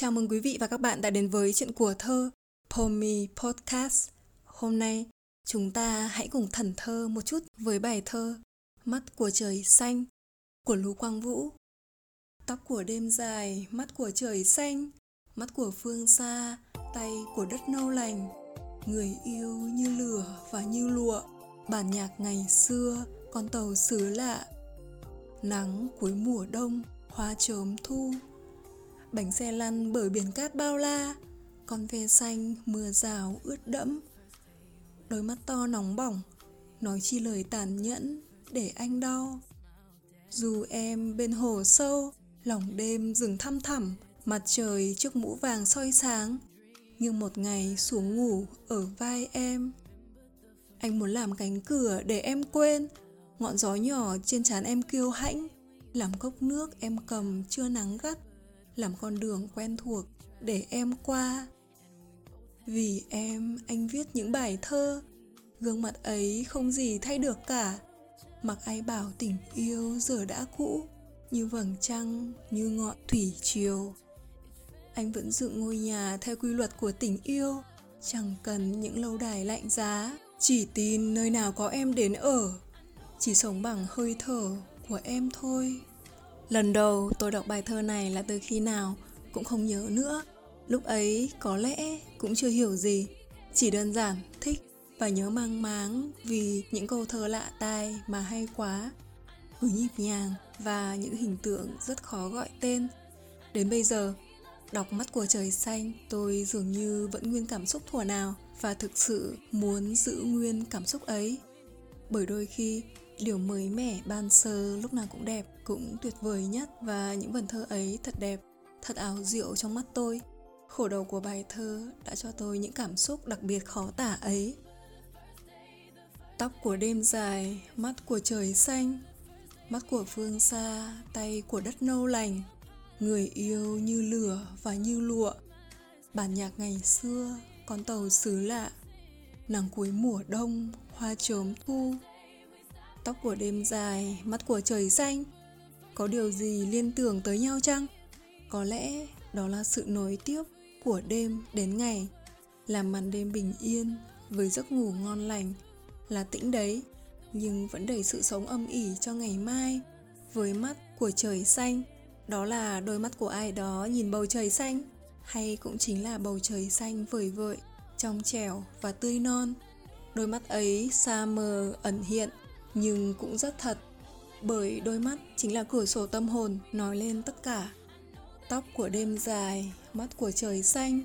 Chào mừng quý vị và các bạn đã đến với chuyện của thơ Pomi Podcast. Hôm nay chúng ta hãy cùng thần thơ một chút với bài thơ Mắt của trời xanh của Lú Quang Vũ. Tóc của đêm dài, mắt của trời xanh, mắt của phương xa, tay của đất nâu lành, người yêu như lửa và như lụa, bản nhạc ngày xưa, con tàu xứ lạ. Nắng cuối mùa đông, hoa chớm thu, bánh xe lăn bởi biển cát bao la, con ve xanh mưa rào ướt đẫm. Đôi mắt to nóng bỏng, nói chi lời tàn nhẫn để anh đau. Dù em bên hồ sâu, lòng đêm rừng thăm thẳm, mặt trời trước mũ vàng soi sáng, nhưng một ngày xuống ngủ ở vai em. Anh muốn làm cánh cửa để em quên, ngọn gió nhỏ trên trán em kiêu hãnh, làm cốc nước em cầm chưa nắng gắt, làm con đường quen thuộc để em qua. Vì em, anh viết những bài thơ, gương mặt ấy không gì thay được cả. Mặc ai bảo tình yêu giờ đã cũ, như vầng trăng, như ngọn thủy triều. Anh vẫn dựng ngôi nhà theo quy luật của tình yêu, chẳng cần những lâu đài lạnh giá, chỉ tin nơi nào có em đến ở, chỉ sống bằng hơi thở của em thôi. Lần đầu tôi đọc bài thơ này là từ khi nào cũng không nhớ nữa. Lúc ấy có lẽ cũng chưa hiểu gì, chỉ đơn giản thích và nhớ mang máng vì những câu thơ lạ tai mà hay quá. Cứ nhịp nhàng và những hình tượng rất khó gọi tên. Đến bây giờ, đọc mắt của trời xanh, tôi dường như vẫn nguyên cảm xúc thuở nào và thực sự muốn giữ nguyên cảm xúc ấy. Bởi đôi khi điều mới mẻ ban sơ lúc nào cũng đẹp cũng tuyệt vời nhất và những vần thơ ấy thật đẹp thật ảo diệu trong mắt tôi. Khổ đầu của bài thơ đã cho tôi những cảm xúc đặc biệt khó tả ấy. Tóc của đêm dài mắt của trời xanh mắt của phương xa tay của đất nâu lành người yêu như lửa và như lụa. Bản nhạc ngày xưa con tàu xứ lạ nắng cuối mùa đông hoa chớm thu. Tóc của đêm dài, mắt của trời xanh. Có điều gì liên tưởng tới nhau chăng? Có lẽ đó là sự nối tiếp của đêm đến ngày, làm màn đêm bình yên với giấc ngủ ngon lành, là tĩnh đấy, nhưng vẫn đầy sự sống âm ỉ cho ngày mai, với mắt của trời xanh. Đó là đôi mắt của ai đó nhìn bầu trời xanh, hay cũng chính là bầu trời xanh vời vợi, trong trẻo và tươi non. Đôi mắt ấy xa mờ ẩn hiện nhưng cũng rất thật bởi đôi mắt chính là cửa sổ tâm hồn, nói lên tất cả. Tóc của đêm dài, mắt của trời xanh,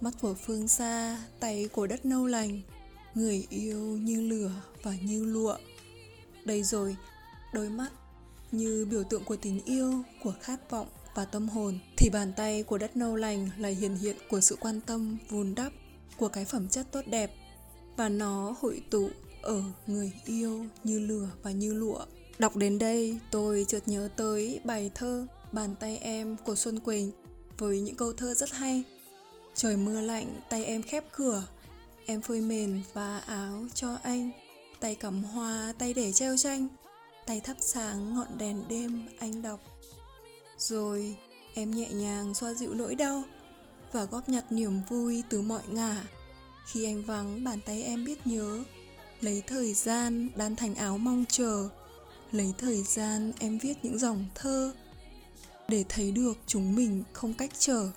mắt của phương xa, tay của đất nâu lành. Người yêu như lửa và như lụa. Đây rồi, đôi mắt như biểu tượng của tình yêu, của khát vọng và tâm hồn. Thì bàn tay của đất nâu lành là hiện hiện của sự quan tâm vun đắp của cái phẩm chất tốt đẹp. Và nó hội tụ ở người yêu như lửa và như lụa. Đọc đến đây, tôi chợt nhớ tới bài thơ Bàn tay em của Xuân Quỳnh với những câu thơ rất hay. Trời mưa lạnh, tay em khép cửa, em phơi mền và áo cho anh. Tay cắm hoa, tay để treo tranh, tay thắp sáng ngọn đèn đêm anh đọc. Rồi em nhẹ nhàng xoa dịu nỗi đau và góp nhặt niềm vui từ mọi ngả. Khi anh vắng, bàn tay em biết nhớ lấy thời gian đan thành áo mong chờ lấy thời gian em viết những dòng thơ để thấy được chúng mình không cách trở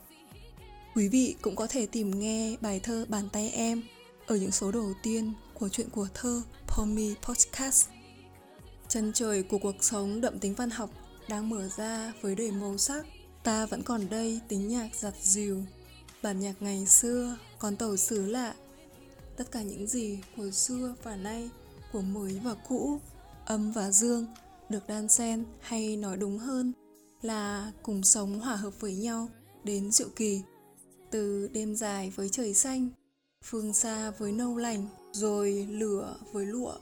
quý vị cũng có thể tìm nghe bài thơ bàn tay em ở những số đầu tiên của chuyện của thơ Pomi Podcast. Chân trời của cuộc sống đậm tính văn học đang mở ra với đầy màu sắc. Ta vẫn còn đây tính nhạc giặt dìu, bản nhạc ngày xưa, con tàu xứ lạ tất cả những gì của xưa và nay của mới và cũ âm và dương được đan xen hay nói đúng hơn là cùng sống hòa hợp với nhau đến diệu kỳ. Từ đêm dài với trời xanh phương xa với nâu lành rồi lửa với lụa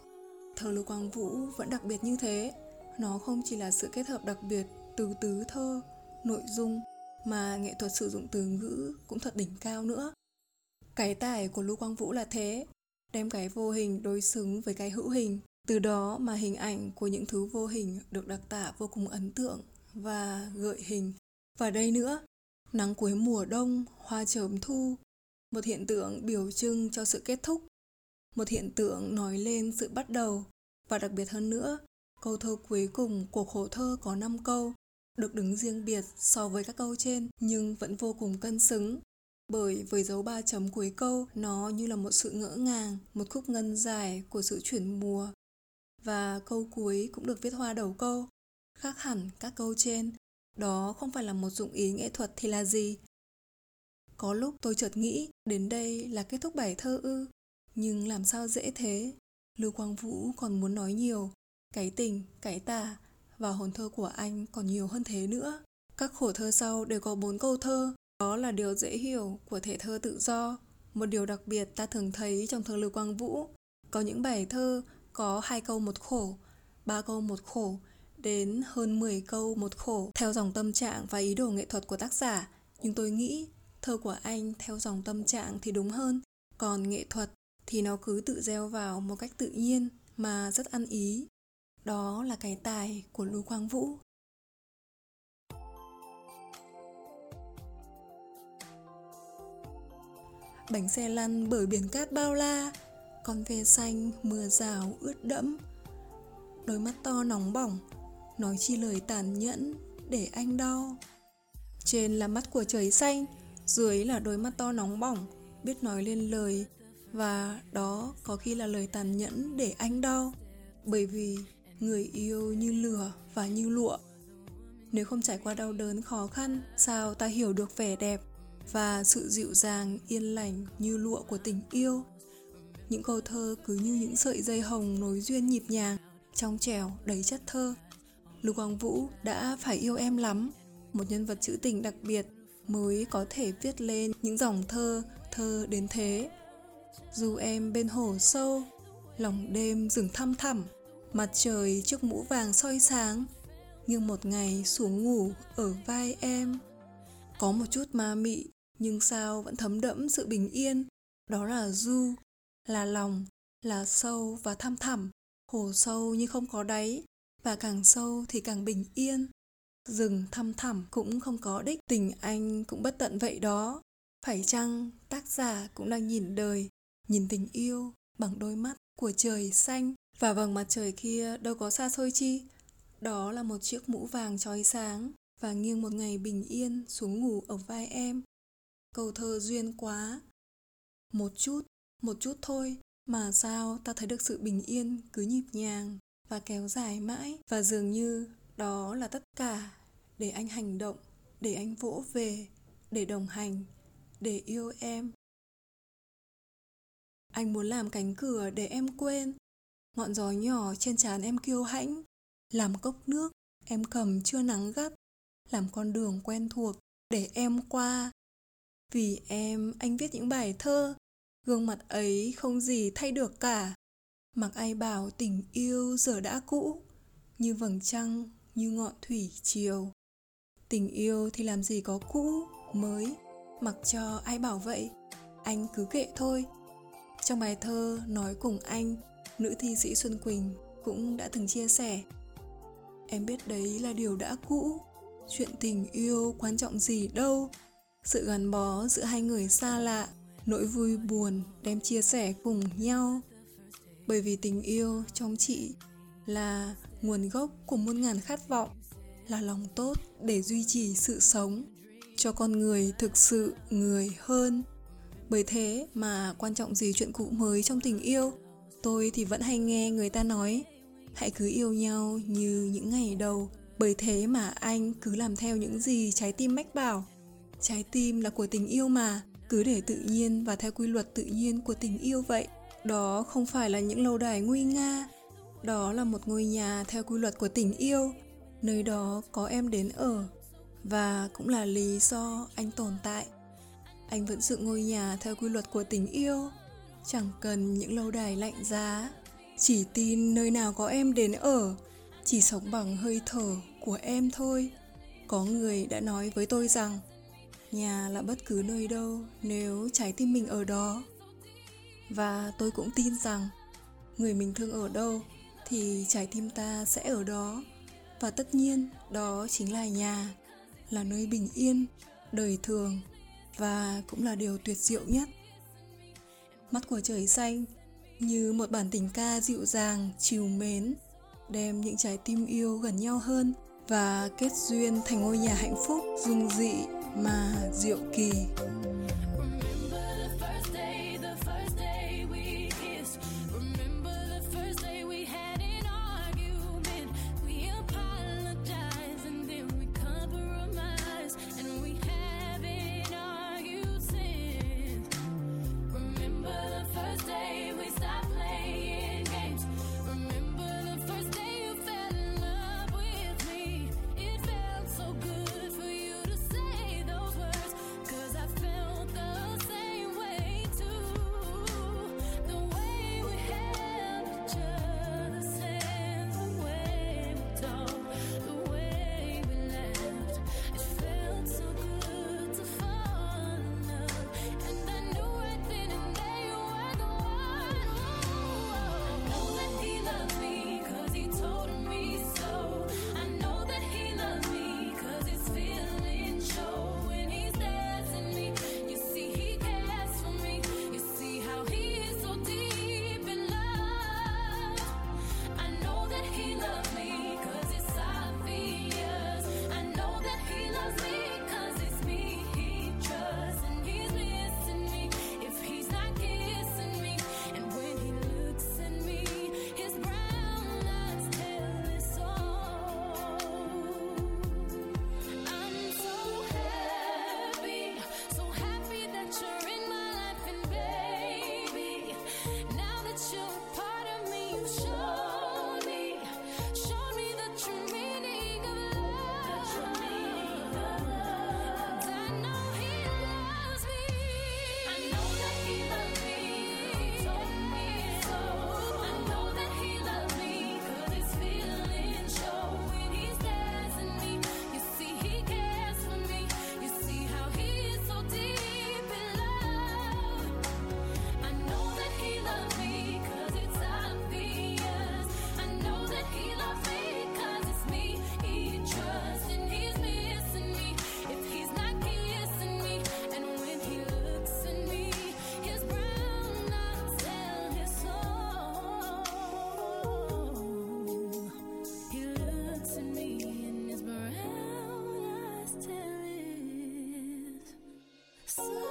thơ lưu quang vũ vẫn đặc biệt như thế. Nó không chỉ là sự kết hợp đặc biệt từ tứ thơ nội dung mà nghệ thuật sử dụng từ ngữ cũng thật đỉnh cao nữa. Cái tài của Lưu Quang Vũ là thế, đem cái vô hình đối xứng với cái hữu hình. Từ đó mà hình ảnh của những thứ vô hình được đặc tả vô cùng ấn tượng và gợi hình. Và đây nữa, nắng cuối mùa đông, hoa chớm thu, một hiện tượng biểu trưng cho sự kết thúc, một hiện tượng nói lên sự bắt đầu và đặc biệt hơn nữa, câu thơ cuối cùng của khổ thơ có 5 câu, được đứng riêng biệt so với các câu trên nhưng vẫn vô cùng cân xứng. Bởi với dấu ba chấm cuối câu, nó như là một sự ngỡ ngàng, một khúc ngân dài của sự chuyển mùa. Và câu cuối cũng được viết hoa đầu câu, khác hẳn các câu trên. Đó không phải là một dụng ý nghệ thuật thì là gì? Có lúc tôi chợt nghĩ đến đây là kết thúc bài thơ ư, nhưng làm sao dễ thế? Lưu Quang Vũ còn muốn nói nhiều, cái tình, cái tà và hồn thơ của anh còn nhiều hơn thế nữa. Các khổ thơ sau đều có bốn câu thơ, đó là điều dễ hiểu của thể thơ tự do. Một điều đặc biệt ta thường thấy trong thơ Lưu Quang Vũ, có những bài thơ có hai câu một khổ, ba câu một khổ, đến hơn 10 câu một khổ theo dòng tâm trạng và ý đồ nghệ thuật của tác giả. Nhưng tôi nghĩ thơ của anh theo dòng tâm trạng thì đúng hơn, còn nghệ thuật thì nó cứ tự gieo vào một cách tự nhiên mà rất ăn ý. Đó là cái tài của Lưu Quang Vũ. Bánh xe lăn bởi biển cát bao la, con ve xanh mưa rào ướt đẫm. Đôi mắt to nóng bỏng, nói chi lời tàn nhẫn để anh đau. Trên là mắt của trời xanh, dưới là đôi mắt to nóng bỏng, biết nói lên lời và đó có khi là lời tàn nhẫn để anh đau bởi vì người yêu như lửa và như lụa nếu không trải qua đau đớn khó khăn sao ta hiểu được vẻ đẹp và sự dịu dàng yên lành như lụa của tình yêu những câu thơ cứ như những sợi dây hồng nối duyên nhịp nhàng, trong trẻo đầy chất thơ. Lưu quang vũ đã phải yêu em lắm. Một nhân vật trữ tình đặc biệt mới có thể viết lên những dòng thơ thơ đến thế. Dù em bên hồ sâu, lòng đêm rừng thăm thẳm, mặt trời trước mũ vàng soi sáng, nhưng một ngày xuống ngủ ở vai em. Có một chút ma mị, nhưng sao vẫn thấm đẫm sự bình yên. Đó là du là lòng, là sâu và thăm thẳm hồ sâu như không có đáy, và càng sâu thì càng bình yên. Rừng thăm thẳm cũng không có đích, tình anh cũng bất tận vậy đó. Phải chăng tác giả cũng đang nhìn đời, nhìn tình yêu bằng đôi mắt của trời xanh? Và vầng mặt trời kia đâu có xa xôi chi? Đó là một chiếc mũ vàng trói sáng và nghiêng một ngày bình yên xuống ngủ ở vai em. Câu thơ duyên quá. Một chút một chút thôi. Mà sao ta thấy được sự bình yên cứ nhịp nhàng và kéo dài mãi? Và dường như đó là tất cả để anh hành động, để anh vỗ về, để đồng hành, để yêu em. Anh muốn làm cánh cửa để em quên. Ngọn gió nhỏ trên trán em kiêu hãnh. Làm cốc nước, em cầm chưa nắng gắt. Làm con đường quen thuộc để em qua. Vì em, anh viết những bài thơ Gương mặt ấy không gì thay được cả. Mặc ai bảo tình yêu giờ đã cũ Như vầng trăng, như ngọn thủy chiều Tình yêu thì làm gì có cũ, mới. Mặc cho ai bảo vậy Anh cứ kệ thôi. Trong bài thơ Nói cùng anh, nữ thi sĩ Xuân Quỳnh cũng đã từng chia sẻ Em biết đấy là điều đã cũ, chuyện tình yêu quan trọng gì đâu. Sự gắn bó giữa hai người xa lạ, nỗi vui buồn đem chia sẻ cùng nhau. Bởi vì tình yêu trong chị là nguồn gốc của muôn ngàn khát vọng, Là lòng tốt để duy trì sự sống cho con người thực sự người hơn. Bởi thế mà quan trọng gì chuyện cũ mới trong tình yêu? Tôi thì vẫn hay nghe người ta nói, Hãy cứ yêu nhau như những ngày đầu. Bởi thế mà anh cứ làm theo những gì trái tim mách bảo. Trái tim là của tình yêu mà. Cứ để tự nhiên và theo quy luật tự nhiên của tình yêu vậy. Đó không phải là những lâu đài nguy nga. Đó là một ngôi nhà theo quy luật của tình yêu. Nơi đó có em đến ở. Và cũng là lý do anh tồn tại. Anh vẫn dựng ngôi nhà theo quy luật của tình yêu. Chẳng cần những lâu đài lạnh giá. Chỉ tin nơi nào có em đến ở. Chỉ sống bằng hơi thở của em thôi. Có người đã nói với tôi rằng nhà là bất cứ nơi đâu nếu trái tim mình ở đó. Và tôi cũng tin rằng người mình thương ở đâu thì trái tim ta sẽ ở đó. Và tất nhiên, đó chính là nhà, là nơi bình yên, đời thường và cũng là điều tuyệt diệu nhất. Mắt của trời xanh như một bản tình ca dịu dàng, chiều mến, đem những trái tim yêu gần nhau hơn và kết duyên thành ngôi nhà hạnh phúc dung dị ma diệu kỳ. So